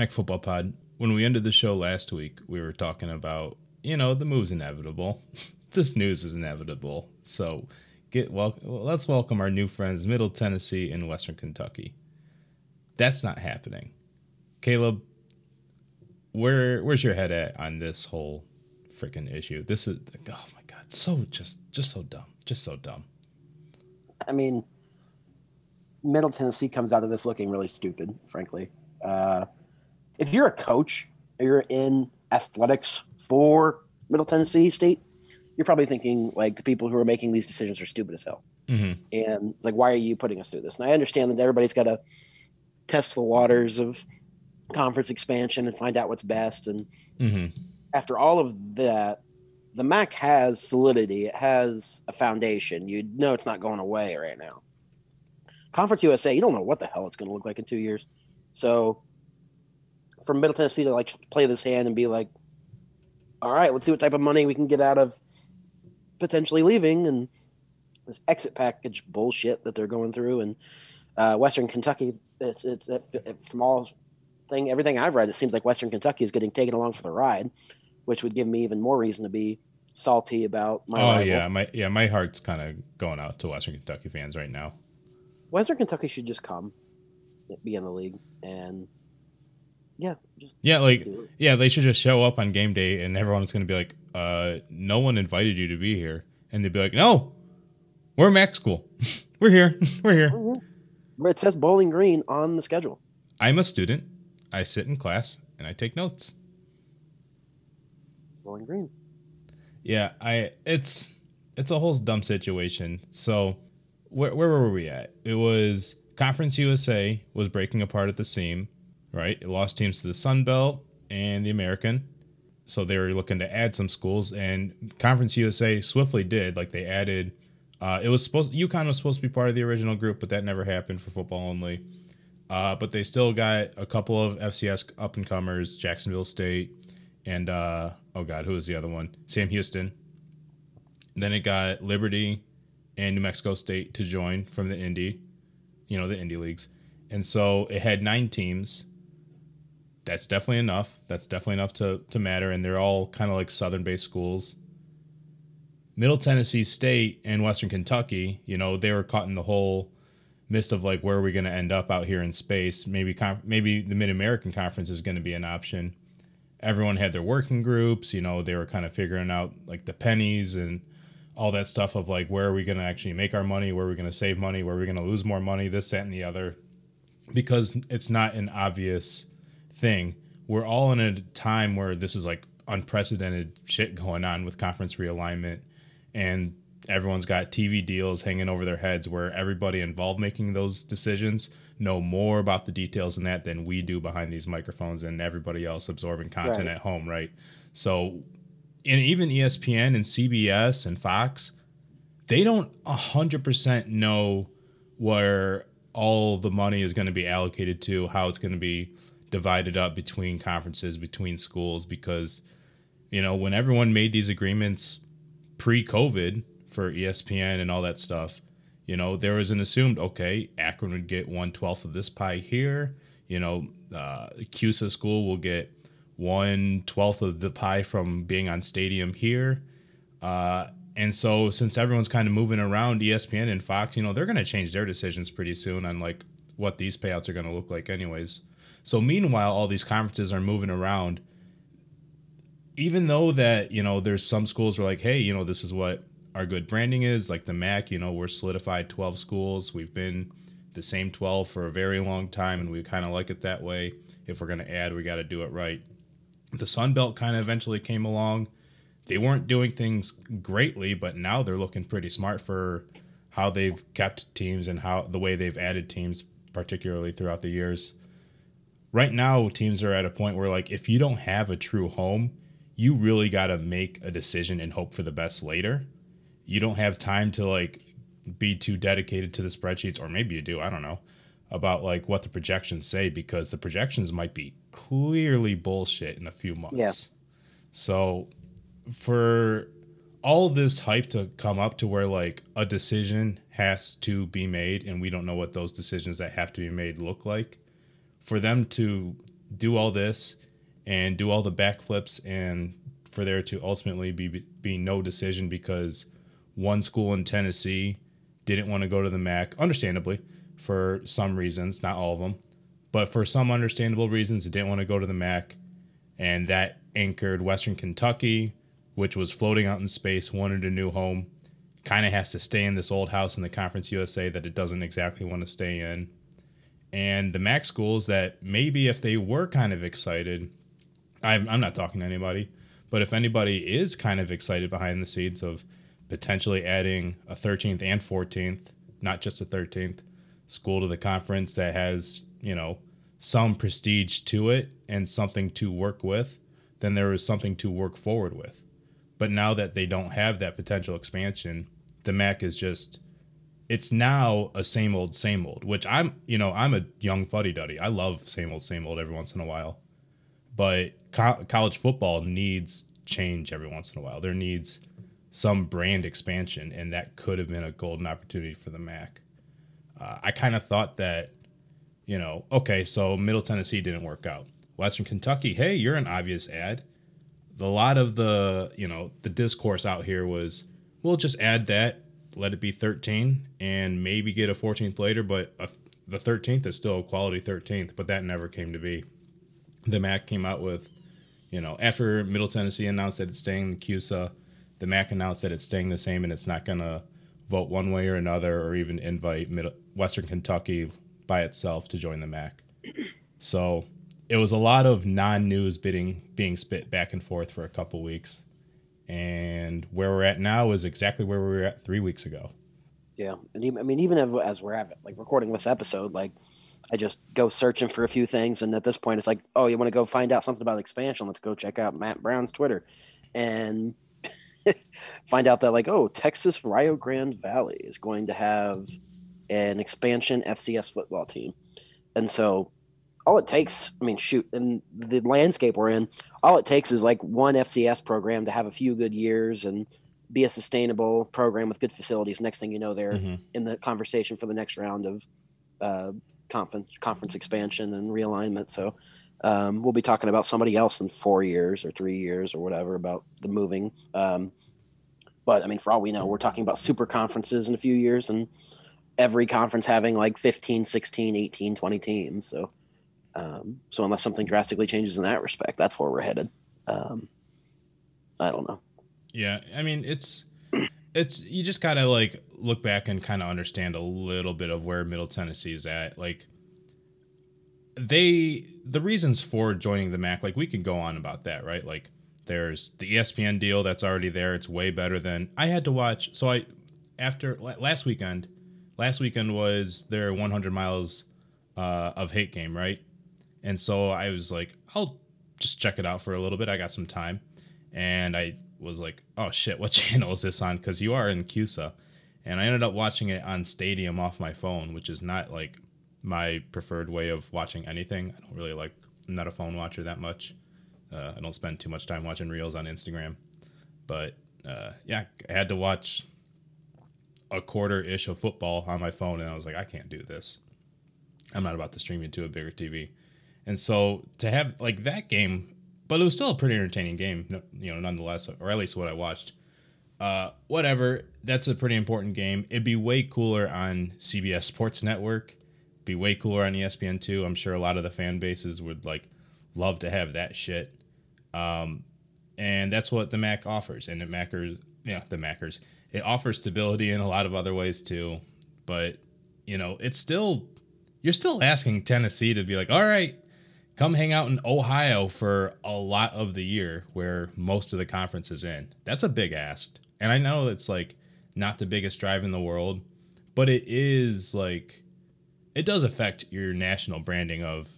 Mac Football Pod. When we ended the show last week, we were talking about, you know, the move's inevitable. this news is inevitable. So get well, let's welcome our new friends, Middle Tennessee and Western Kentucky. That's not happening. Caleb, where where's your head at on this whole freaking issue? This is oh my god, so just just so dumb, just so dumb. I mean, Middle Tennessee comes out of this looking really stupid, frankly. Uh, if you're a coach, you're in athletics for Middle Tennessee State, you're probably thinking like the people who are making these decisions are stupid as hell. Mm-hmm. And like, why are you putting us through this? And I understand that everybody's got to test the waters of conference expansion and find out what's best. And mm-hmm. after all of that, the MAC has solidity. It has a foundation. You know it's not going away right now. Conference USA, you don't know what the hell it's going to look like in two years. So, for Middle Tennessee to like play this hand and be like, all right, let's see what type of money we can get out of potentially leaving and this exit package bullshit that they're going through. And uh, Western Kentucky, it's, it's it, from all thing, everything I've read, it seems like Western Kentucky is getting taken along for the ride, which would give me even more reason to be salty about my. Oh rival. yeah, my yeah, my heart's kind of going out to Western Kentucky fans right now. Western Kentucky should just come, be in the league, and yeah, just yeah, like yeah, they should just show up on game day, and everyone's gonna be like, uh, no one invited you to be here, and they'd be like, no, we're Mac school, we're here, we're here. Mm-hmm. It says Bowling Green on the schedule. I'm a student. I sit in class and I take notes. Bowling Green. Yeah, I it's it's a whole dumb situation. So where where were we at? It was Conference USA was breaking apart at the seam, right? It lost teams to the Sun Belt and the American. So they were looking to add some schools and Conference USA swiftly did. Like they added uh, it was supposed UConn was supposed to be part of the original group, but that never happened for football only. Uh, but they still got a couple of FCS up and comers, Jacksonville State, and uh, oh god, who was the other one? Sam Houston. then it got Liberty and New Mexico State to join from the Indy, you know, the Indy leagues. And so it had nine teams. That's definitely enough. That's definitely enough to, to matter. And they're all kind of like Southern based schools. Middle Tennessee State and Western Kentucky, you know, they were caught in the whole mist of like where are we going to end up out here in space. Maybe maybe the Mid American Conference is going to be an option everyone had their working groups. You know, they were kind of figuring out like the pennies and all that stuff of like where are we going to actually make our money, where are we going to save money, where are we going to lose more money, this, that, and the other, because it's not an obvious thing. We're all in a time where this is like unprecedented shit going on with conference realignment, and everyone's got TV deals hanging over their heads where everybody involved making those decisions know more about the details in that than we do behind these microphones and everybody else absorbing content right. at home, right? So, and even ESPN and CBS and Fox, they don't 100% know where all the money is going to be allocated to, how it's going to be divided up between conferences, between schools, because, you know, when everyone made these agreements pre COVID for ESPN and all that stuff, you know, there was an assumed okay, Akron would get one twelfth of this pie here. You know, uh, CUSA school will get one twelfth of the pie from being on stadium here. Uh, and so, since everyone's kind of moving around, ESPN and Fox, you know, they're going to change their decisions pretty soon on like what these payouts are going to look like, anyways. So, meanwhile, all these conferences are moving around. Even though that you know, there's some schools are like, hey, you know, this is what our good branding is. Like the MAC, you know, we're solidified 12 schools. We've been the same 12 for a very long time, and we kind of like it that way. If we're to add, we got to do it right. The Sun Belt kind of eventually came along. They weren't doing things greatly, but now they're looking pretty smart for how they've kept teams and how the way they've added teams, particularly throughout the years. Right now, teams are at a point where, like, if you don't have a true home, you really got to make a decision and hope for the best later you don't have time to like be too dedicated to the spreadsheets or maybe you do i don't know about like what the projections say because the projections might be clearly bullshit in a few months yeah. so for all this hype to come up to where like a decision has to be made and we don't know what those decisions that have to be made look like for them to do all this and do all the backflips and for there to ultimately be be no decision because one school in Tennessee didn't want to go to the MAC, understandably, for some reasons, not all of them, but for some understandable reasons, it didn't want to go to the MAC, and that anchored Western Kentucky, which was floating out in space, wanted a new home, kind of has to stay in this old house in the Conference USA that it doesn't exactly want to stay in. And the MAC schools that maybe if they were kind of excited, I'm, I'm not talking to anybody, but if anybody is kind of excited behind the scenes of potentially adding a 13th and 14th, not just a 13th school to the conference that has, you know, some prestige to it and something to work with, then there is something to work forward with. But now that they don't have that potential expansion, the MAC is just it's now a same old same old, which I'm, you know, I'm a young fuddy duddy. I love same old same old every once in a while. But co- college football needs change every once in a while. There needs some brand expansion, and that could have been a golden opportunity for the MAC. Uh, I kind of thought that, you know, okay, so Middle Tennessee didn't work out. Western Kentucky, hey, you're an obvious ad. A lot of the, you know, the discourse out here was, we'll just add that, let it be 13, and maybe get a 14th later, but a, the 13th is still a quality 13th, but that never came to be. The MAC came out with, you know, after Middle Tennessee announced that it's staying in CUSA, the MAC announced that it's staying the same and it's not going to vote one way or another or even invite Middle, Western Kentucky by itself to join the MAC. So it was a lot of non-news bidding being spit back and forth for a couple weeks, and where we're at now is exactly where we were at three weeks ago. Yeah, and even, I mean, even as we're at it, like recording this episode, like I just go searching for a few things, and at this point, it's like, oh, you want to go find out something about expansion? Let's go check out Matt Brown's Twitter, and find out that like oh texas rio grande valley is going to have an expansion fcs football team and so all it takes i mean shoot in the landscape we're in all it takes is like one fcs program to have a few good years and be a sustainable program with good facilities next thing you know they're mm-hmm. in the conversation for the next round of uh, conference conference expansion and realignment so um, we'll be talking about somebody else in four years or three years or whatever about the moving. Um, but I mean, for all we know, we're talking about super conferences in a few years and every conference having like 15, 16, 18, 20 teams. So, um, so unless something drastically changes in that respect, that's where we're headed. Um, I don't know. Yeah. I mean, it's, it's, you just gotta like look back and kind of understand a little bit of where Middle Tennessee is at. Like, they the reasons for joining the Mac, like we can go on about that, right? Like there's the ESPN deal that's already there. It's way better than I had to watch. So I after last weekend, last weekend was their 100 miles uh, of hate game, right? And so I was like, I'll just check it out for a little bit. I got some time, and I was like, oh shit, what channel is this on? Because you are in CUSA, and I ended up watching it on Stadium off my phone, which is not like my preferred way of watching anything. I don't really like. I'm not a phone watcher that much. Uh, I don't spend too much time watching reels on Instagram, but uh, yeah, I had to watch a quarter ish of football on my phone, and I was like, I can't do this. I'm not about to stream it to a bigger TV, and so to have like that game, but it was still a pretty entertaining game, you know, nonetheless, or at least what I watched. Uh, whatever, that's a pretty important game. It'd be way cooler on CBS Sports Network be way cooler on ESPN2. I'm sure a lot of the fan bases would like love to have that shit. Um, and that's what the Mac offers. And the Mackers, yeah, the Mackers, it offers stability in a lot of other ways too. But you know, it's still you're still asking Tennessee to be like, all right, come hang out in Ohio for a lot of the year where most of the conference is in. That's a big ask. And I know it's like not the biggest drive in the world, but it is like it does affect your national branding of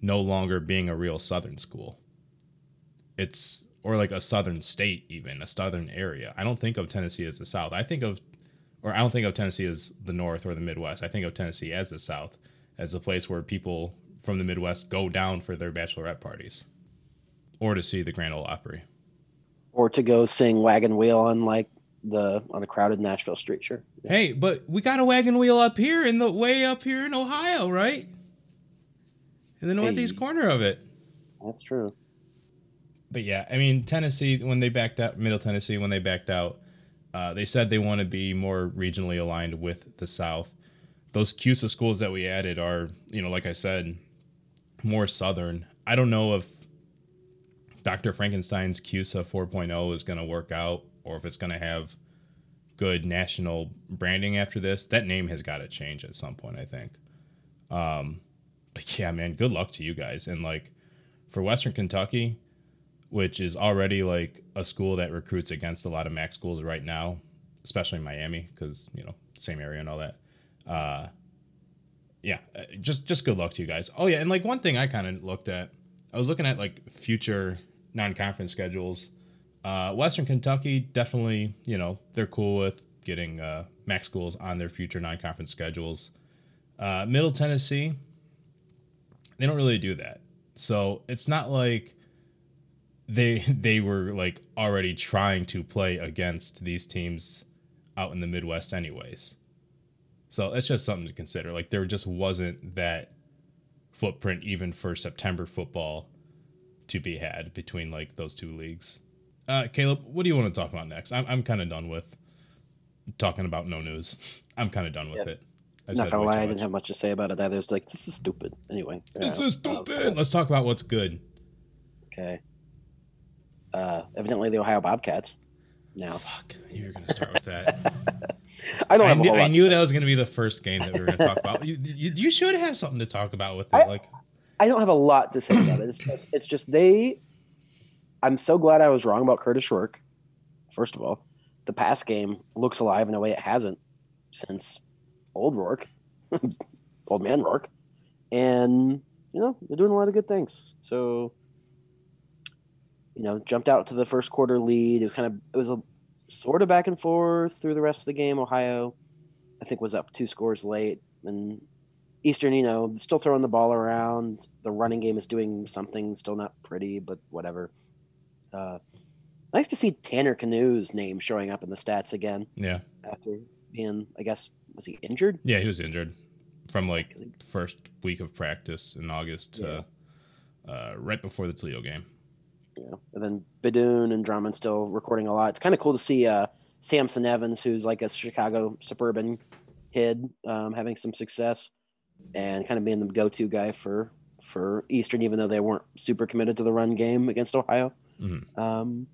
no longer being a real southern school. It's or like a southern state even, a southern area. I don't think of Tennessee as the south. I think of or I don't think of Tennessee as the north or the midwest. I think of Tennessee as the south, as a place where people from the midwest go down for their bachelorette parties or to see the Grand Ole Opry or to go sing Wagon Wheel on like the on the crowded Nashville street. Sure. Yeah. Hey, but we got a wagon wheel up here in the way up here in Ohio, right? In the northeast hey. corner of it. That's true. But yeah, I mean Tennessee when they backed out, Middle Tennessee when they backed out, uh, they said they want to be more regionally aligned with the South. Those CUSA schools that we added are, you know, like I said, more southern. I don't know if Dr. Frankenstein's CUSA 4.0 is going to work out or if it's going to have good national branding after this. That name has got to change at some point, I think. Um, but yeah, man, good luck to you guys. And like for Western Kentucky, which is already like a school that recruits against a lot of MAC schools right now, especially Miami, because you know same area and all that. Uh, yeah, uh, just just good luck to you guys. Oh yeah, and like one thing I kind of looked at, I was looking at like future non-conference schedules. Uh, Western Kentucky definitely, you know, they're cool with getting uh, MAC schools on their future non-conference schedules. Uh, Middle Tennessee, they don't really do that. So it's not like they they were like already trying to play against these teams out in the Midwest anyways. So that's just something to consider. Like there just wasn't that footprint even for September football to be had between like those two leagues. Uh, Caleb, what do you want to talk about next? I'm I'm kind of done with talking about no news. I'm kind of done with yep. it. I've not gonna lie, I didn't have much to say about it either. It's like this is stupid. Anyway, this is stupid. Uh, Let's talk about what's good. Okay. Uh, evidently, the Ohio Bobcats. Now, fuck, you were gonna start with that. I don't. I knew, I knew that was gonna be the first game that we were gonna talk about. You, you, you, should have something to talk about with it. I, like, I don't have a lot to say about it. It's just, it's just they. I'm so glad I was wrong about Kurtis Rourke. First of all, the pass game looks alive in a way it hasn't since old Rourke, old man Rourke, and you know they're doing a lot of good things. So, you know, jumped out to the first quarter lead. It was kind of it was a sort of back and forth through the rest of the game. Ohio, I think, was up two scores late, and Eastern, you know, still throwing the ball around. The running game is doing something, still not pretty, but whatever. Uh, nice to see Tanner Knue's name showing up in the stats again. Yeah. After being, I guess, was he injured? Yeah, he was injured from like first week of practice in August to yeah. uh, right before the Toledo game. Yeah, and then Beydoun and Drummond still recording a lot. It's kind of cool to see uh, Samson Evans, who's like a Chicago suburban kid, um, having some success and kind of being the go-to guy for for Eastern, even though they weren't super committed to the run game against Ohio. Mm-hmm. Um,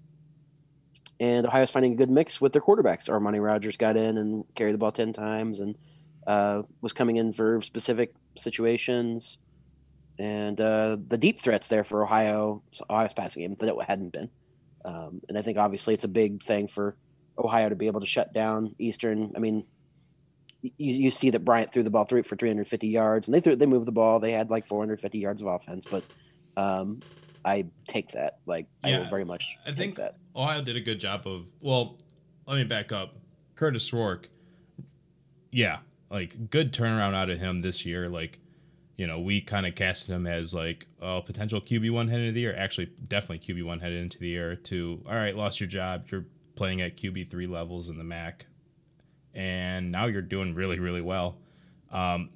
and Ohio's finding a good mix with their quarterbacks. Armani Rogers got in and carried the ball ten times, and uh, was coming in for specific situations. And uh, the deep threats there for Ohio, Ohio's passing game that it hadn't been. Um, and I think obviously it's a big thing for Ohio to be able to shut down Eastern. I mean, you, you see that Bryant threw the ball through for 350 yards, and they threw they moved the ball. They had like 450 yards of offense, but um, I take that. Like yeah, I will very much. I think that Ohio did a good job of. Well, let me back up. Kurtis Rourke, yeah, like good turnaround out of him this year. Like, you know, we kind of casted him as like a potential QB one headed into the year. Actually, definitely QB one headed into the year. To all right, lost your job. You're playing at QB three levels in the MAC, and now you're doing really really well. Um,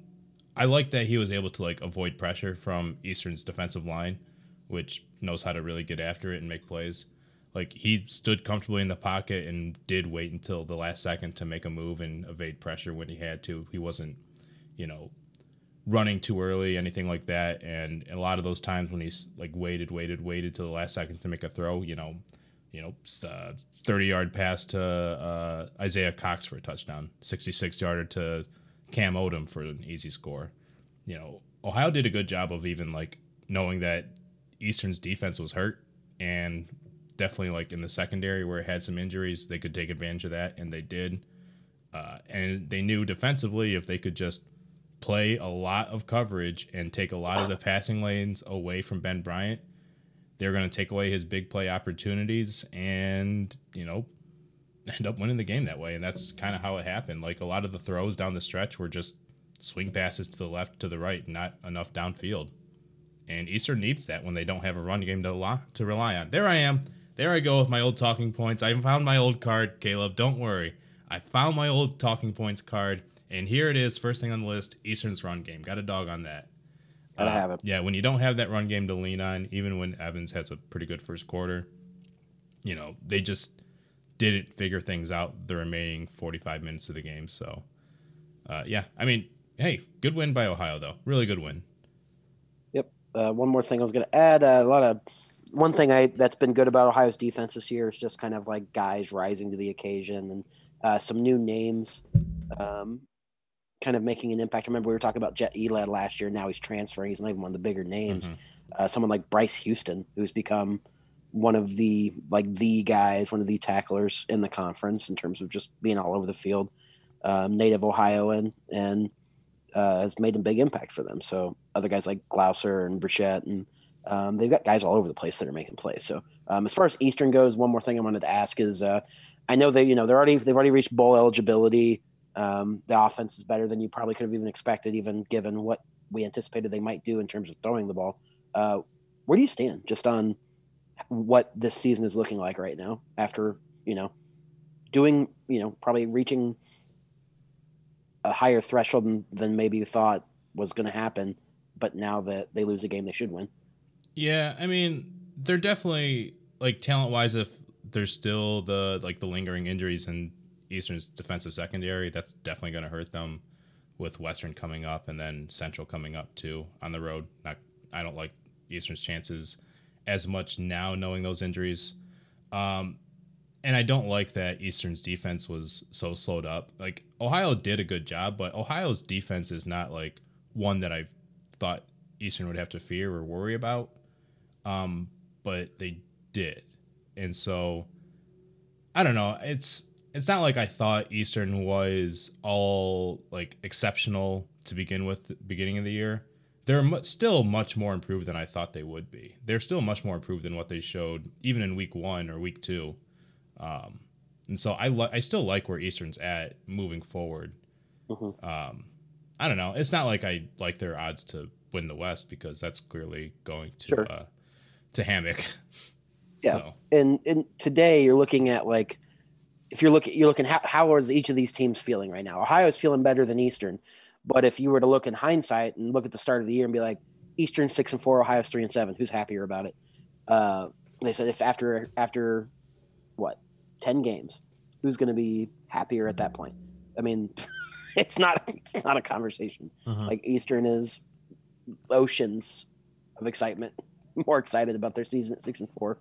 I like that he was able to like avoid pressure from Eastern's defensive line which knows how to really get after it and make plays. Like he stood comfortably in the pocket and did wait until the last second to make a move and evade pressure when he had to. He wasn't, you know, running too early, anything like that. And a lot of those times when he's like waited, waited, waited to the last second to make a throw, you know, you know, uh, 30 yard pass to uh, Isaiah Cox for a touchdown, 66 yarder to Cam Odom for an easy score. You know, Ohio did a good job of even like knowing that Eastern's defense was hurt, and definitely like in the secondary where it had some injuries, they could take advantage of that, and they did. Uh, and they knew defensively if they could just play a lot of coverage and take a lot of the passing lanes away from Ben Bryant, they're going to take away his big play opportunities and, you know, end up winning the game that way. And that's kind of how it happened. Like a lot of the throws down the stretch were just swing passes to the left, to the right, not enough downfield. And Eastern needs that when they don't have a run game to, lo- to rely on. There I am. There I go with my old talking points. I found my old card, Caleb. Don't worry. I found my old talking points card, and here it is, first thing on the list Eastern's run game. Got a dog on that. Gotta Uh, have him. Yeah, when you don't have that run game to lean on, even when Evans has a pretty good first quarter, you know, they just didn't figure things out the remaining 45 minutes of the game. So, uh, yeah, I mean, hey, good win by Ohio, though. Really good win. Yep. Uh, one more thing I was going to add. Uh, a lot of one thing I that's been good about Ohio's defense this year is just kind of like guys rising to the occasion and uh, some new names, um, kind of making an impact. Remember we were talking about Jett Elad last year. Now he's transferring. He's not even one of the bigger names. Mhm. Uh, someone like Bryce Houston, who's become one of the like the guys, one of the tacklers in the conference in terms of just being all over the field. Um, native Ohioan and uh, has made a big impact for them. So other guys like Glouser and Brichette and um, they've got guys all over the place that are making plays. So um, as far as Eastern goes, one more thing I wanted to ask is uh, I know that you know they're already they've already reached bowl eligibility. Um, the offense is better than you probably could have even expected, even given what we anticipated they might do in terms of throwing the ball. Uh, where do you stand just on what this season is looking like right now after you know doing you know probably reaching a higher threshold than, than maybe you thought was going to happen, but now that they lose a game they should win. Yeah, I mean, they're definitely like talent wise. If there's still the like the lingering injuries in Eastern's defensive secondary, that's definitely going to hurt them. With Western coming up and then Central coming up too on the road. Not, I don't like Eastern's chances as much now knowing those injuries. Um, and I don't like that Eastern's defense was so slowed up. Like Ohio did a good job, but Ohio's defense is not like one that I thought Eastern would have to fear or worry about. Um, but they did, and so I don't know. It's it's not like I thought Eastern was all like exceptional to begin with, beginning of the year. They're mu- still much more improved than I thought they would be. They're still much more improved than what they showed even in week one or week two. Um, and so I li- I still like where Eastern's at moving forward. Mhm. Um, I don't know. It's not like I like their odds to win the West because that's clearly going to Sure. uh, to Hammock. Yeah. So And and today you're looking at like if you're looking you're looking how how is each of these teams feeling right now? Ohio's feeling better than Eastern, but if you were to look in hindsight and look at the start of the year and be like Eastern six and four, Ohio's three and seven, who's happier about it? Uh, they said if after after what ten games, who's going to be happier at that point? I mean, it's not it's not a conversation. Like Eastern is oceans of excitement, more excited about their season at six and four.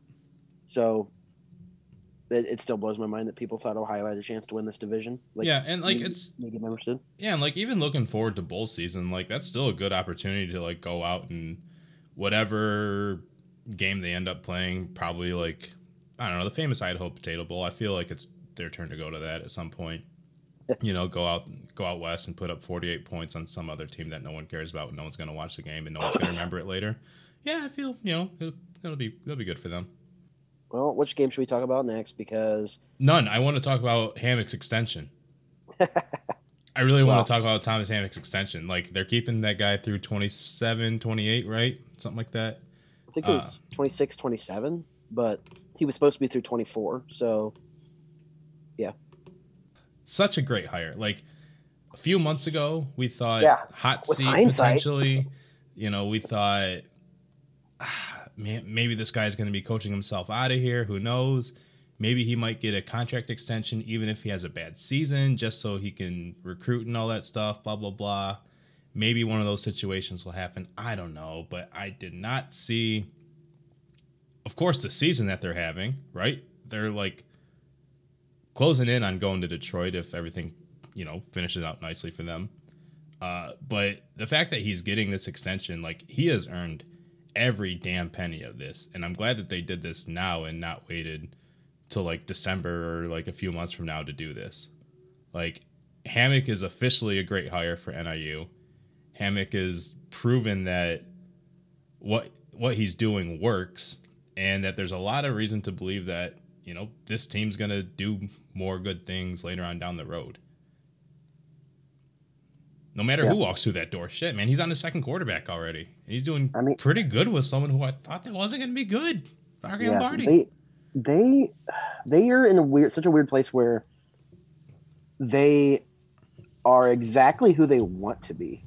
So it, it still blows my mind that people thought Ohio had a chance to win this division. Like, yeah, and like it's media members did. Yeah, and like even looking forward to bowl season, like that's still a good opportunity to like go out and whatever game they end up playing, probably like I don't know, the famous Idaho Potato Bowl. I feel like it's their turn to go to that at some point. You know, go out go out west and put up 48 points on some other team that no one cares about, no one's going to watch the game and no one's going to remember it later. Yeah, I feel, you know, it'll, it'll be it'll be good for them. Well, which game should we talk about next? Because None. I want to talk about Hammock's extension. I really want Wow. to talk about Thomas Hammock's extension. Like they're keeping that guy through 27, 28, right? Something like that. I think it was uh, 26, 27, but he was supposed to be through 24. So yeah. Such a great hire. Like a few months ago, we thought Yeah, hot seat potentially. You know, we thought maybe this guy's going to be coaching himself out of here. Who knows? Maybe he might get a contract extension even if he has a bad season, just so he can recruit and all that stuff. Blah blah blah. Maybe one of those situations will happen. I don't know, but I did not see. Of course, the season that they're having, right? They're like closing in on going to Detroit if everything, you know, finishes out nicely for them. Uh, but the fact that he's getting this extension, like he has earned every damn penny of this, and I'm glad that they did this now and not waited till like December or like a few months from now to do this. Like Hammock is officially a great hire for NIU. Hammock is proven that what what he's doing works, and that there's a lot of reason to believe that you know this team's gonna do more good things later on down the road. No matter Yeah. who walks through that door, shit, man, he's on his second quarterback already. He's doing I mean- pretty good with someone who I thought that wasn't gonna be good. Barry yeah, Lombardi. they they they are in a weird, such a weird place where they are exactly who they want to be,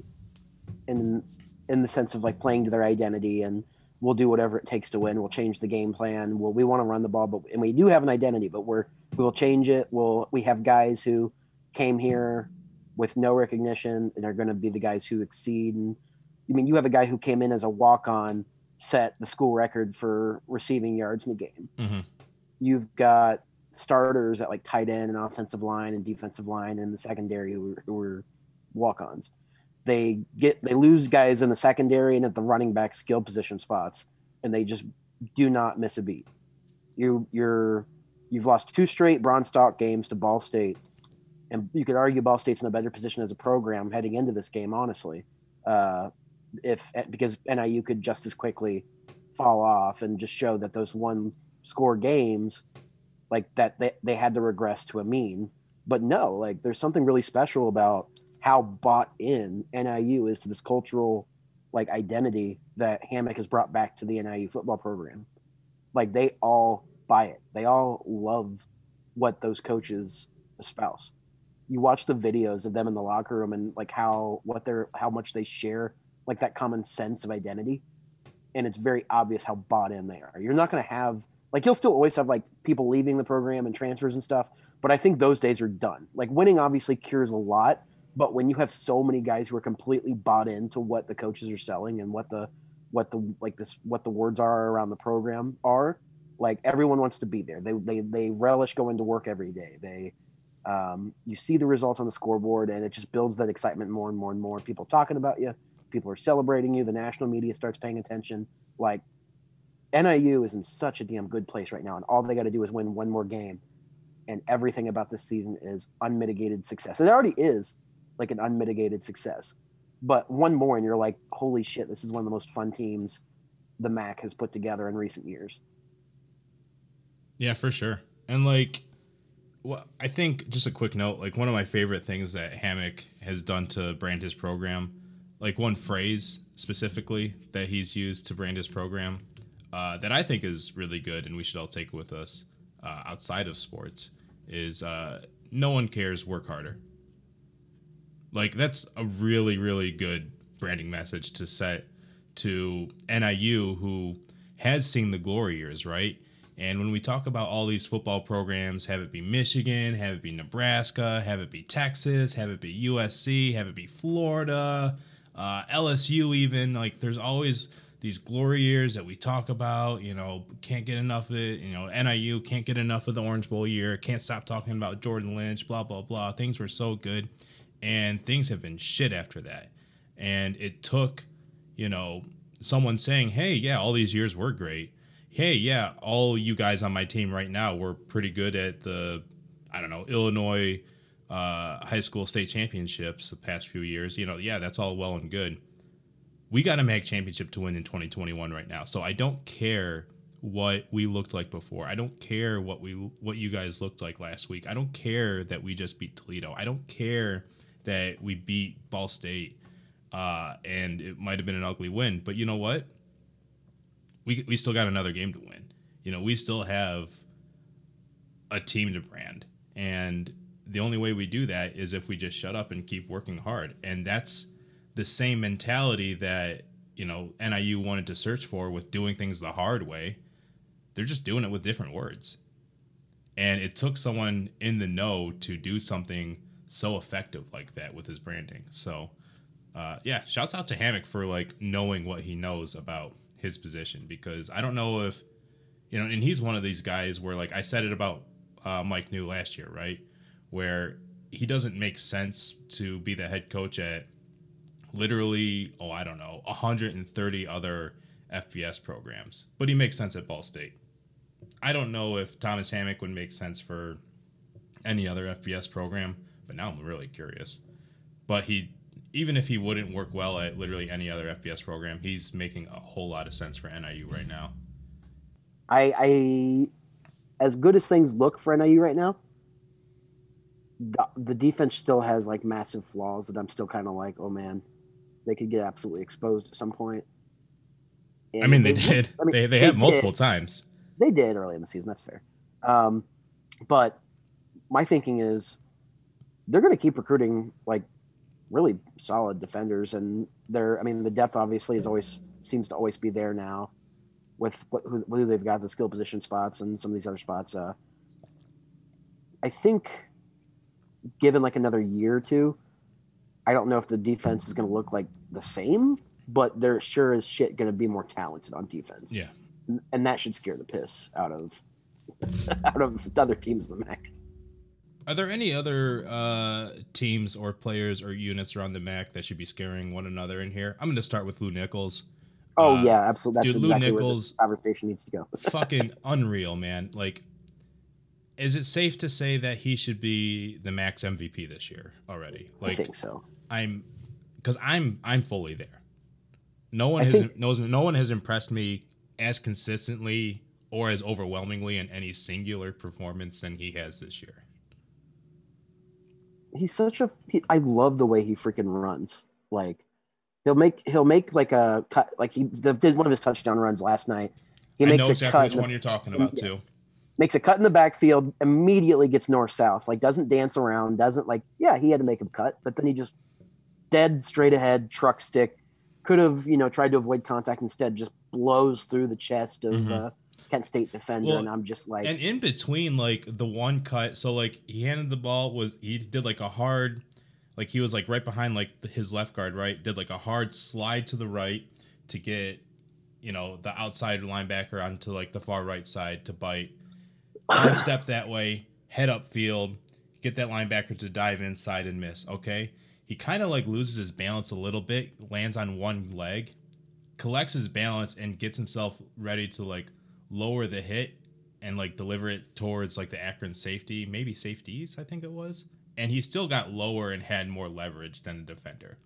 and in the sense of like playing to their identity and we'll do whatever it takes to win. We'll change the game plan. We'll, we want to run the ball, but and we do have an identity, but we're we'll change it. We'll we have guys who came here with no recognition and are going to be the guys who exceed. And I mean, you have a guy who came in as a walk on, set the school record for receiving yards in a game. Mm-hmm. You've got starters at like tight end and offensive line and defensive line and the secondary who were, were walk-ons. They get they lose guys in the secondary and at the running back skill position spots, and they just do not miss a beat. You you're you've lost two straight Bronze Stalk games to Ball State, and you could argue Ball State's in a better position as a program heading into this game, honestly. Uh, if because NIU could just as quickly fall off and just show that those one score games like that they, they had to regress to a mean. But no like there's something really special about how bought in niu is to this cultural like identity that hammock has brought back to the niu football program. Like they all buy it. They all love what those coaches espouse. You watch the videos of them in the locker room and like how what they're how much they share like that common sense of identity and it's very obvious how bought in they are you're not going to have like you'll still always have like people leaving the program and transfers and stuff, but I think those days are done. Like winning obviously cures a lot, but when you have so many guys who are completely bought into what the coaches are selling and what the what the like this what the words are around the program are, like everyone wants to be there. They they they relish going to work every day. They um, you see the results on the scoreboard and it just builds that excitement more and more and more. People talking about you, people are celebrating you. The national media starts paying attention. Like NIU is in such a damn good place right now, and all they got to do is win one more game, and everything about this season is unmitigated success. It already is like an unmitigated success, but one more, and you're like, holy shit, this is one of the most fun teams the MAC has put together in recent years. Yeah, for sure, and like. Well, I think just a quick note, like one of my favorite things that Hammock has done to brand his program, like one phrase specifically that he's used to brand his program uh, that I think is really good and we should all take with us uh, outside of sports is uh, no one cares, work harder. Like that's a really really good branding message to set to NIU who has seen the glory years, right? And when we talk about all these football programs, have it be Michigan, have it be Nebraska, have it be Texas, have it be USC, have it be Florida, uh, LSU, even like there's always these glory years that we talk about. You know, can't get enough of it. You know, NIU can't get enough of the Orange Bowl year. Can't stop talking about Jordan Lynch. Blah blah blah. Things were so good, and things have been shit after that. And it took, you know, someone saying, "Hey, yeah, all these years were great. Hey, yeah, all you guys on my team right now were pretty good at the, I don't know, Illinois." Uh, high school state championships the past few years, you know, yeah, that's all well and good we got a MAC championship to win in 2021 right now. So I don't care what we looked like before. I don't care what we what you guys looked like last week. I don't care that we just beat Toledo. I don't care that we beat Ball State uh, and it might have been an ugly win. But you know what? We we still got another game to win. You know, we still have a team to brand. And the only way we do that is if we just shut up and keep working hard. And that's the same mentality that you know NIU wanted to search for with doing things the hard way. They're just doing it with different words. And it took someone in the know to do something so effective like that with his branding. So, uh, yeah, shouts out to Hammock for like knowing what he knows about his position because I don't know if, you know, and he's one of these guys where like I said it about uh, Mike Neu last year, right? Where he doesn't make sense to be the head coach at literally, oh, I don't know, 130 other FBS programs, but he makes sense at Ball State. I don't know if Thomas Hammock would make sense for any other FBS program, but now I'm really curious. But he, even if he wouldn't work well at literally any other FBS program, he's making a whole lot of sense for NIU right now. I, I as good as things look for NIU right now, the, the defense still has like massive flaws that I'm still kind of like, oh man, they could get absolutely exposed at some point. And I mean, they, they did. I mean, they they, they have multiple times. They did early in the season. That's fair. Um, but my thinking is they're going to keep recruiting like really solid defenders, and they're I mean the depth obviously is always seems to always be there now with what who, who they've got the skill position spots and some of these other spots. Uh, I think given like another year or two, I don't know if the defense is going to look like the same, but they're sure as shit going to be more talented on defense. Yeah, and that should scare the piss out of out of other teams in the MAC. Are there any other uh, teams or players or units around the MAC that should be scaring one another in here? I'm going to start with Lew Nichols. Oh uh, yeah, absolutely. That's dude, exactly Lew Nichols, where the conversation needs to go. fucking unreal, man. Like, is it safe to say that he should be the Max MVP this year already? Like, I think so. I'm because I'm I'm fully there. No one I has think, knows no one has impressed me as consistently or as overwhelmingly in any singular performance than he has this year. He's such a. He, I love the way he freaking runs. Like he'll make he'll make like a cut. Like he did one of his touchdown runs last night. He I makes know exactly which the, one you're talking about yeah, too. Makes a cut in the backfield, immediately gets north south. Like doesn't dance around, doesn't like. Yeah, he had to make a cut, but then he just dead straight ahead truck stick. Could have you know tried to avoid contact instead. Just blows through the chest of mm-hmm. uh, Kent State defender, well, and I'm just like. And in between, like the one cut, so like he handed the ball was he did like a hard, like he was like right behind like his left guard, right? Did like a hard slide to the right to get, you know, the outside linebacker onto like the far right side to bite. Hard step that way, head up field, get that linebacker to dive inside and miss. Okay, he kind of like loses his balance a little bit, lands on one leg, collects his balance, and gets himself ready to like lower the hit and like deliver it towards like the Akron safety, maybe safeties, I think it was. And he still got lower and had more leverage than the defender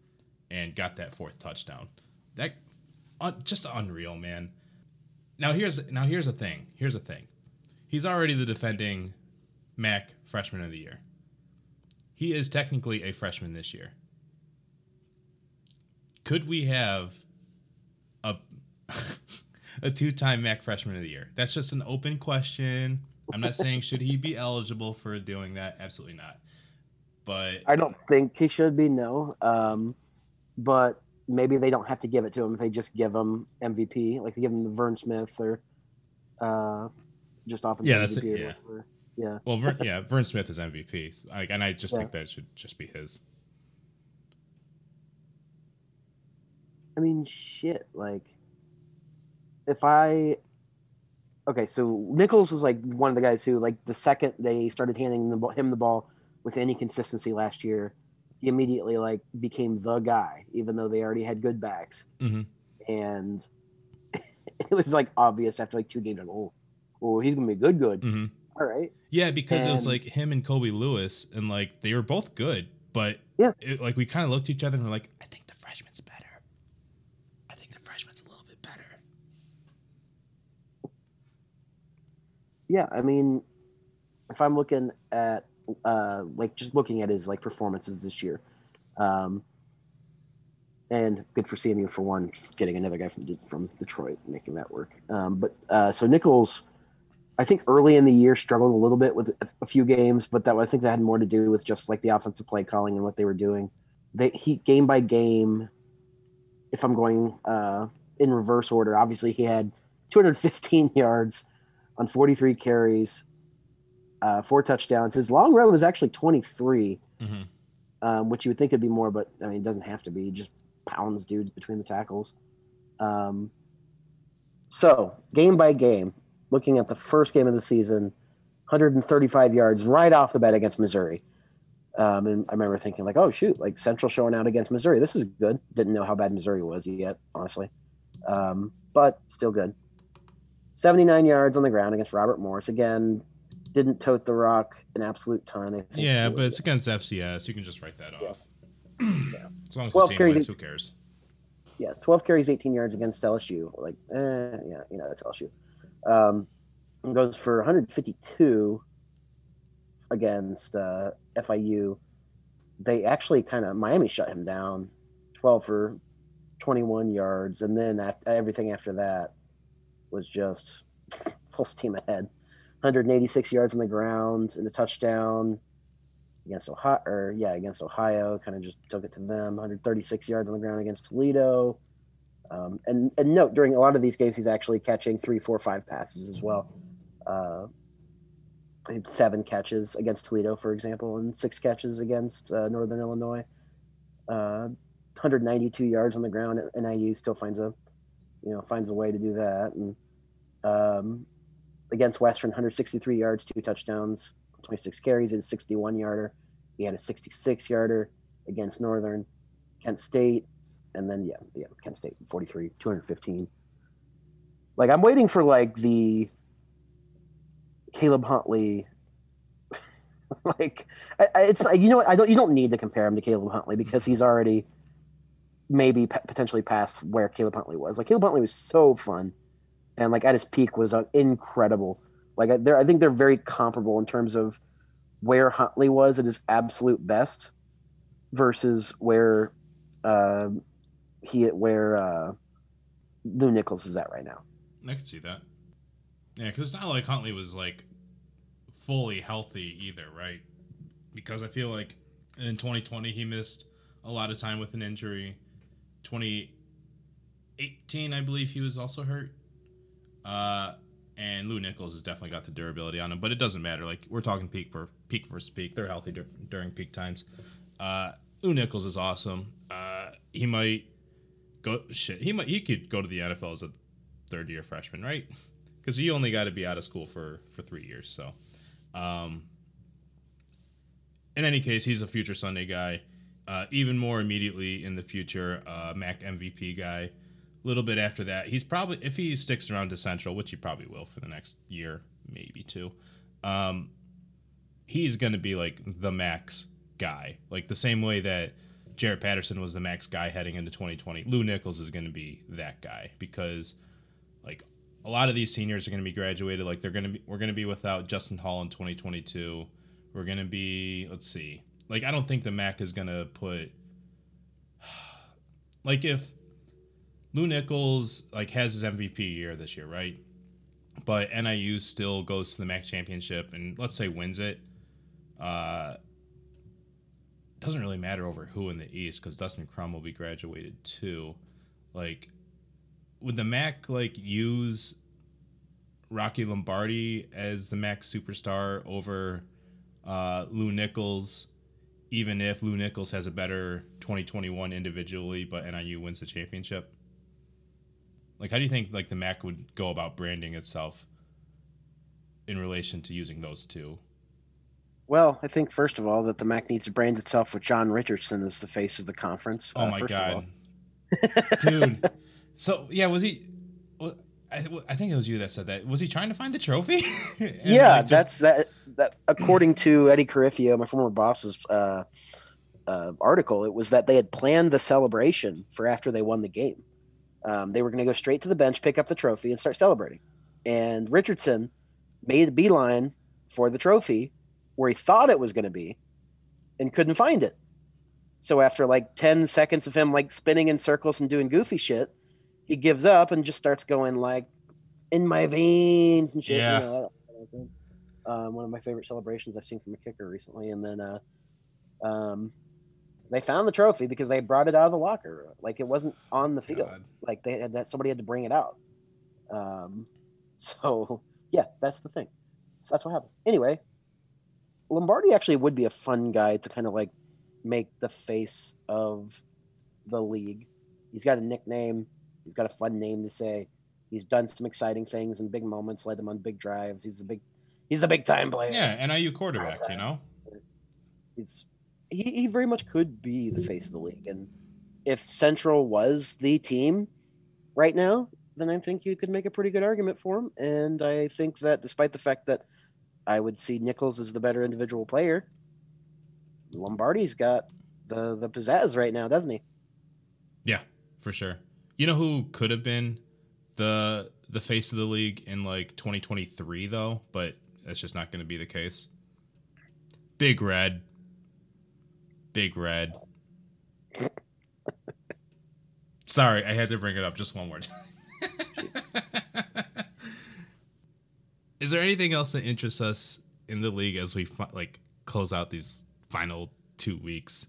and got that fourth touchdown. That uh, just unreal, man. Now here's now here's the thing. Here's the thing. He's already the defending MAC freshman of the year. He is technically a freshman this year. Could we have a a two-time MAC Freshman of the Year? That's just an open question. I'm not saying should he be eligible for doing that. Absolutely not. But I don't think he should be. No. Um, but maybe they don't have to give it to him. If they just give him MVP, like they give him the Vern Smith or uh, just offensive yeah, that's MVP. It, yeah. Yeah. Well, Vern, yeah, Vern Smith is MVP, like, and I just yeah. think that should just be his. I mean, shit. Like, if I, okay, so Nichols was like one of the guys who, like, the second they started handing the, him the ball with any consistency last year, he immediately like became the guy, even though they already had good backs. Mm-hmm. And it was like obvious after like two games, like, oh, oh, he's gonna be good, good. Mm-hmm. All right. Yeah, because and, it was like him and Kobe Lewis, and like they were both good, but yeah, it, like we kind of looked at each other and we're like, I think the freshman's better. I think the freshman's a little bit better. Yeah, I mean, if I'm looking at uh like just looking at his like performances this year, um, and good for CMU for one, getting another guy from from Detroit making that work. Um, but uh, so Nichols I think early in the year struggled a little bit with a few games, but that I think that had more to do with just like the offensive play calling and what they were doing. They he game by game. If I'm going uh, in reverse order, obviously he had 215 yards on 43 carries, uh, four touchdowns. His long run was actually 23, mm-hmm. um, which you would think would be more, but I mean it doesn't have to be. He just pounds dudes between the tackles. Um, so game by game, looking at the first game of the season, 135 yards right off the bat against Missouri. Um, and I remember thinking like, oh shoot, like Central showing out against Missouri. This is good. Didn't know how bad Missouri was yet, honestly, um, but still good. 79 yards on the ground against Robert Morris. Again, didn't tote the rock an absolute ton. yeah, but it's against FCS. You can just write that off. Yeah. As long as the team carries, wins, who cares? Yeah, 12 carries, 18 yards against LSU. Like, eh, yeah, you know, it's LSU. Um, goes for 152 against uh, FIU. They actually kind of Miami shut him down, 12 for 21 yards, and then everything after that was just full steam ahead. 186 yards on the ground and a touchdown. against Ohio, or yeah, against Ohio, kind of just took it to them. 136 yards on the ground against Toledo. Um, and and note during a lot of these games, he's actually catching three, four, five passes as well. Uh, seven catches against Toledo, for example, and six catches against uh, Northern Illinois. Uh, 192 yards on the ground, and NIU still finds a, you know, finds a way to do that. And um, against Western, 163 yards, two touchdowns, 26 carries, he had a 61 yarder. He had a 66 yarder against Northern, Kent State, and then yeah, yeah, Kent State 43, 215. Like I'm waiting for like the Caleb Huntley. like I, I, it's like you know what I don't you don't need to compare him to Caleb Huntley because he's already maybe p- potentially past where Caleb Huntley was. Like Caleb Huntley was so fun, and like at his peak was uh, incredible. Like I, I think they're very comparable in terms of where Huntley was at his absolute best versus where uh, he where uh, Lew Nichols is at right now. I can see that. Yeah, because it's not like Huntley was like fully healthy either, right? Because I feel like in 2020 he missed a lot of time with an injury. 2018, I believe he was also hurt. Uh, and Lew Nichols has definitely got the durability on him, but it doesn't matter. Like we're talking peak for peak versus peak. They're healthy dur- during peak times. Uh, Lew Nichols is awesome. Uh, he might go shit. He might he could go to the NFL as a third year freshman, right? Because you only got to be out of school for for three years. So, um, in any case, he's a future Sunday guy. Uh, even more immediately in the future, uh, MAC MVP guy a little bit after that. He's probably if he sticks around to Central, which he probably will for the next year, maybe two. Um, he's going to be like the max guy, like the same way that Jaret Patterson was the max guy heading into 2020. Lew Nichols is going to be that guy because like a lot of these seniors are going to be graduated. Like they're going to be, we're going to be without Justin Hall in 2022. We're going to be, let's see, like I don't think the MAC is going to put like if Lew Nichols like has his MVP year this year, right? But NIU still goes to the MAC championship and let's say wins it. Uh, doesn't really matter over who in the East because Dustin Crum will be graduated too. Like, would the MAC like use Rocky Lombardi as the MAC superstar over uh, Lew Nichols, even if Lew Nichols has a better 2021 individually, but NIU wins the championship? Like, how do you think like the Mac would go about branding itself in relation to using those two? Well, I think first of all that the Mac needs to brand itself with John Richardson as the face of the conference. Oh uh, my god, dude! So yeah, was he? Well, I, I think it was you that said that. Was he trying to find the trophy? yeah, just... that's that. That according to Eddie Carifio, my former boss's uh, uh, article, it was that they had planned the celebration for after they won the game. Um, they were going to go straight to the bench, pick up the trophy, and start celebrating. And Richardson made a beeline for the trophy where he thought it was going to be and couldn't find it. So after like 10 seconds of him like spinning in circles and doing goofy shit, he gives up and just starts going like in my veins and shit. Yeah. You know, um, one of my favorite celebrations I've seen from a kicker recently. And then uh, um, they found the trophy because they brought it out of the locker. Like it wasn't on the field. God. Like they had that somebody had to bring it out. Um, so yeah, that's the thing. So that's what happened. Anyway, Lombardi actually would be a fun guy to kind of like make the face of the league. He's got a nickname. He's got a fun name to say. He's done some exciting things and big moments, led them on big drives. He's a big, he's the big time player. Yeah, NIU quarterback. You know, he's he, he very much could be the face of the league. And if Central was the team right now, then I think you could make a pretty good argument for him. And I think that despite the fact that I would see Nichols as the better individual player, Lombardi's got the the pizzazz right now, doesn't he? Yeah, for sure. You know who could have been the the face of the league in like 2023 though, but that's just not going to be the case. Big Red Big Red. Sorry, I had to bring it up just one more time. Is there anything else that interests us in the league as we like close out these final two weeks.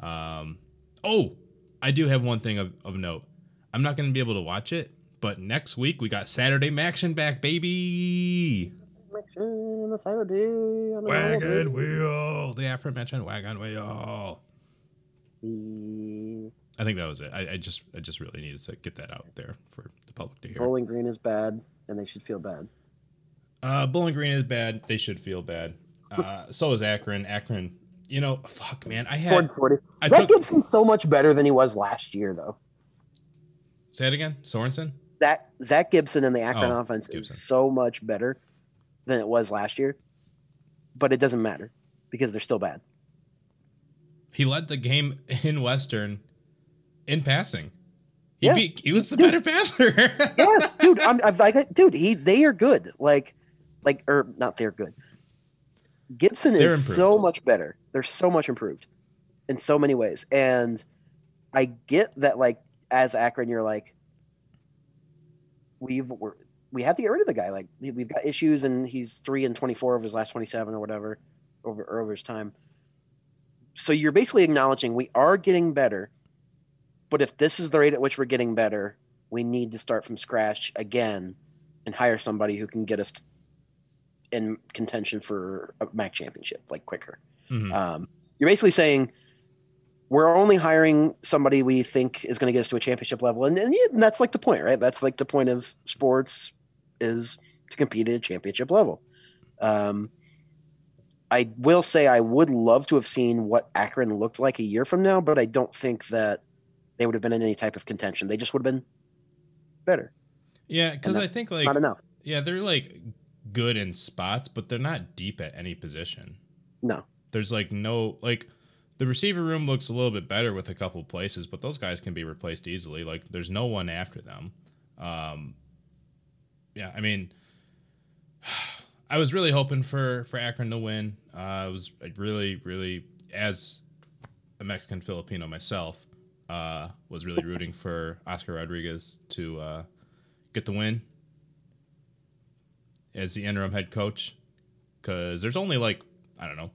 Um, oh, I do have one thing of, of note. I'm not going to be able to watch it, but next week we got Saturday MACtion back, baby. Action, the Saturday, the Wagon wheel, the aforementioned wagon wheel. The I think that was it. I, I just I just really needed to get that out there for the public to hear. Bowling Green is bad, and they should feel bad. Uh, Bowling Green is bad. They should feel bad. Uh, so is Akron. Akron, you know, fuck, man. I had Ford forty. I Zach took- Gibson's so much better than he was last year, though. say it again. Sorensen. That Zach Gibson in the Akron Oh, offense Gibson. is so much better than it was last year, but it doesn't matter because they're still bad. He led the game in Western in passing. He Yeah. beat, he was the Dude. better passer. yes, dude. I'm, I'm like, dude, he they are good. Like, like, or not they're good. Gibson They're is improved. so much better. They're so much improved in so many ways, and I get that. Like, as Akron, you're like, we've we're, we have to get rid of the guy. Like, we've got issues, and he's three and twenty four of his last twenty seven or whatever over over his time. So you're basically acknowledging we are getting better, but if this is the rate at which we're getting better, we need to start from scratch again and hire somebody who can get us in contention for a MAC championship like quicker. Mhm. Um, you're basically saying we're only hiring somebody we think is going to get us to a championship level, and, and, and that's like the point, right? That's like the point of sports is to compete at a championship level. Um, I will say I would love to have seen what Akron looked like a year from now, but I don't think that they would have been in any type of contention. They just would have been better. yeah, because I think like Not enough. yeah, they're like good in spots, but they're not deep at any position. No. There's like no like the receiver room looks a little bit better with a couple places, but those guys can be replaced easily. Like there's no one after them. Um, yeah, I mean, I was really hoping for for Akron to win. Uh, I was really, really as a Mexican Filipino myself, uh, was really rooting for Oscar Rodriguez to uh, get the win as the interim head coach because there's only like I don't know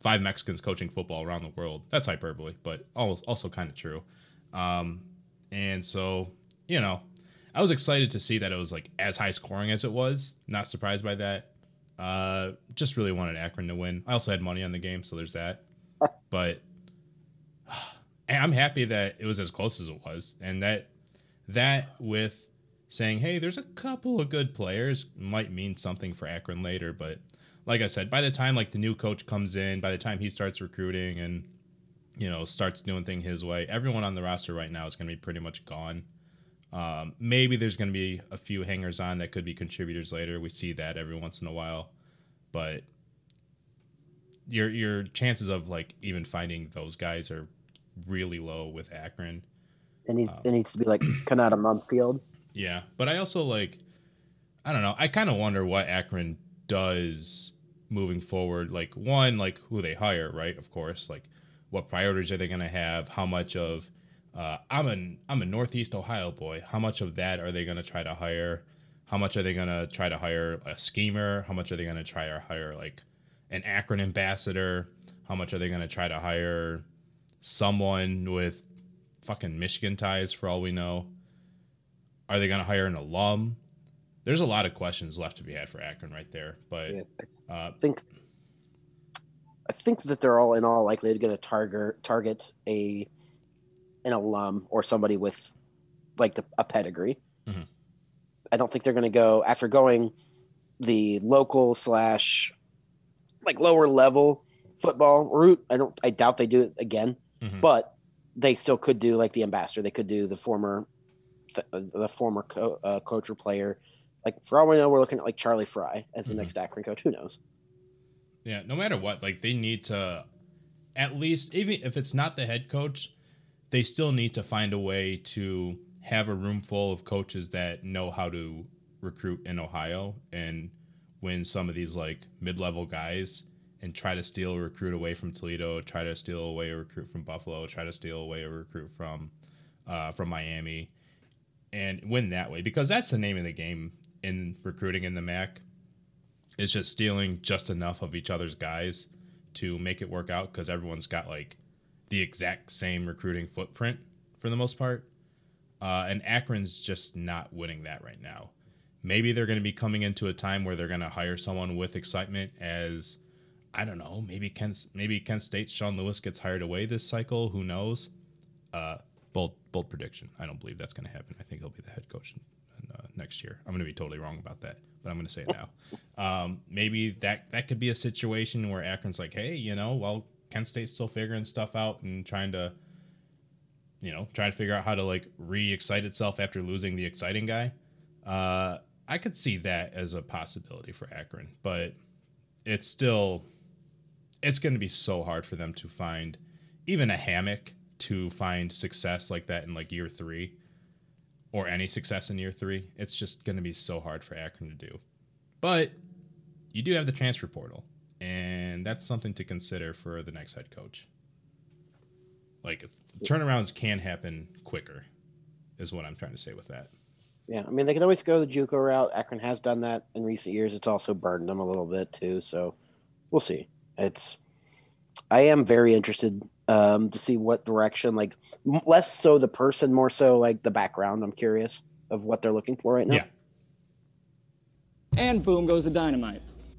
five Mexicans coaching football around the world. That's hyperbole, but al- also kind of true. Um, and so you know, I was excited to see that it was like as high scoring as it was. Not surprised by that. Uh, just really wanted Akron to win. I also had money on the game, so there's that. But I'm happy that it was as close as it was, and that that with saying, "Hey, there's a couple of good players," might mean something for Akron later. But like I said, by the time like the new coach comes in, by the time he starts recruiting and you know starts doing thing his way, everyone on the roster right now is going to be pretty much gone. Um, maybe there's going to be a few hangers on that could be contributors later. We see that every once in a while, but your your chances of like even finding those guys are really low with Akron. It needs it needs to be like Konata Mumpfield. Yeah, but I also like I don't know. I kind of wonder what Akron does moving forward. Like one, like who they hire, right? Of course, like what priorities are they going to have? How much of uh, I'm an I'm a Northeast Ohio boy. How much of that are they going to try to hire? How much are they going to try to hire a schemer? How much are they going to try to hire like an Akron ambassador? How much are they going to try to hire someone with fucking Michigan ties for all we know? Are they going to hire an alum? There's a lot of questions left to be had for Akron right there. But Yeah, uh, I think I think that they're all in all likely going to target target a an alum or somebody with like the, a pedigree. Mhm. I don't think they're going to go after going the local slash like lower level football route. I don't. I doubt they do it again, Mhm. but they still could do like the ambassador. They could do the former the, the former co- uh, coach or player. Like for all we know, we're looking at like Charlie Frye as the Mhm. next Akron coach. Who knows? Yeah, no matter what, like they need to at least even if it's not the head coach, they still need to find a way to have a room full of coaches that know how to recruit in Ohio and win some of these like mid-level guys and try to steal a recruit away from Toledo, try to steal away a recruit from Buffalo, try to steal away a recruit from uh, from Miami and win that way because that's the name of the game in recruiting in the MAC is just stealing just enough of each other's guys to make it work out because everyone's got like the exact same recruiting footprint for the most part. Uh, and Akron's just not winning that right now. Maybe they're going to be coming into a time where they're going to hire someone with excitement as I don't know, maybe Kent maybe Kent State's Sean Lewis gets hired away this cycle, who knows? Uh, bold bold prediction. I don't believe that's going to happen. I think he'll be the head coach in, uh, next year. I'm going to be totally wrong about that, but I'm going to say it now. Um, maybe that that could be a situation where Akron's like, hey, you know, well, Kent State's still figuring stuff out and trying to, you know, trying to figure out how to like re-excite itself after losing the exciting guy. Uh, I could see that as a possibility for Akron, but it's still it's going to be so hard for them to find even a hammock to find success like that in like year three or any success in year three. It's just going to be so hard for Akron to do. But you do have the transfer portal, and that's something to consider for the next head coach. Like turnarounds can happen quicker, is what I'm trying to say with that. Yeah, I mean they can always go the JUCO route. Akron has done that in recent years. It's also burdened them a little bit too. So we'll see. It's I am very interested um, to see what direction, like less so the person, more so like the background. I'm curious of what they're looking for right now. Yeah. And boom goes the dynamite.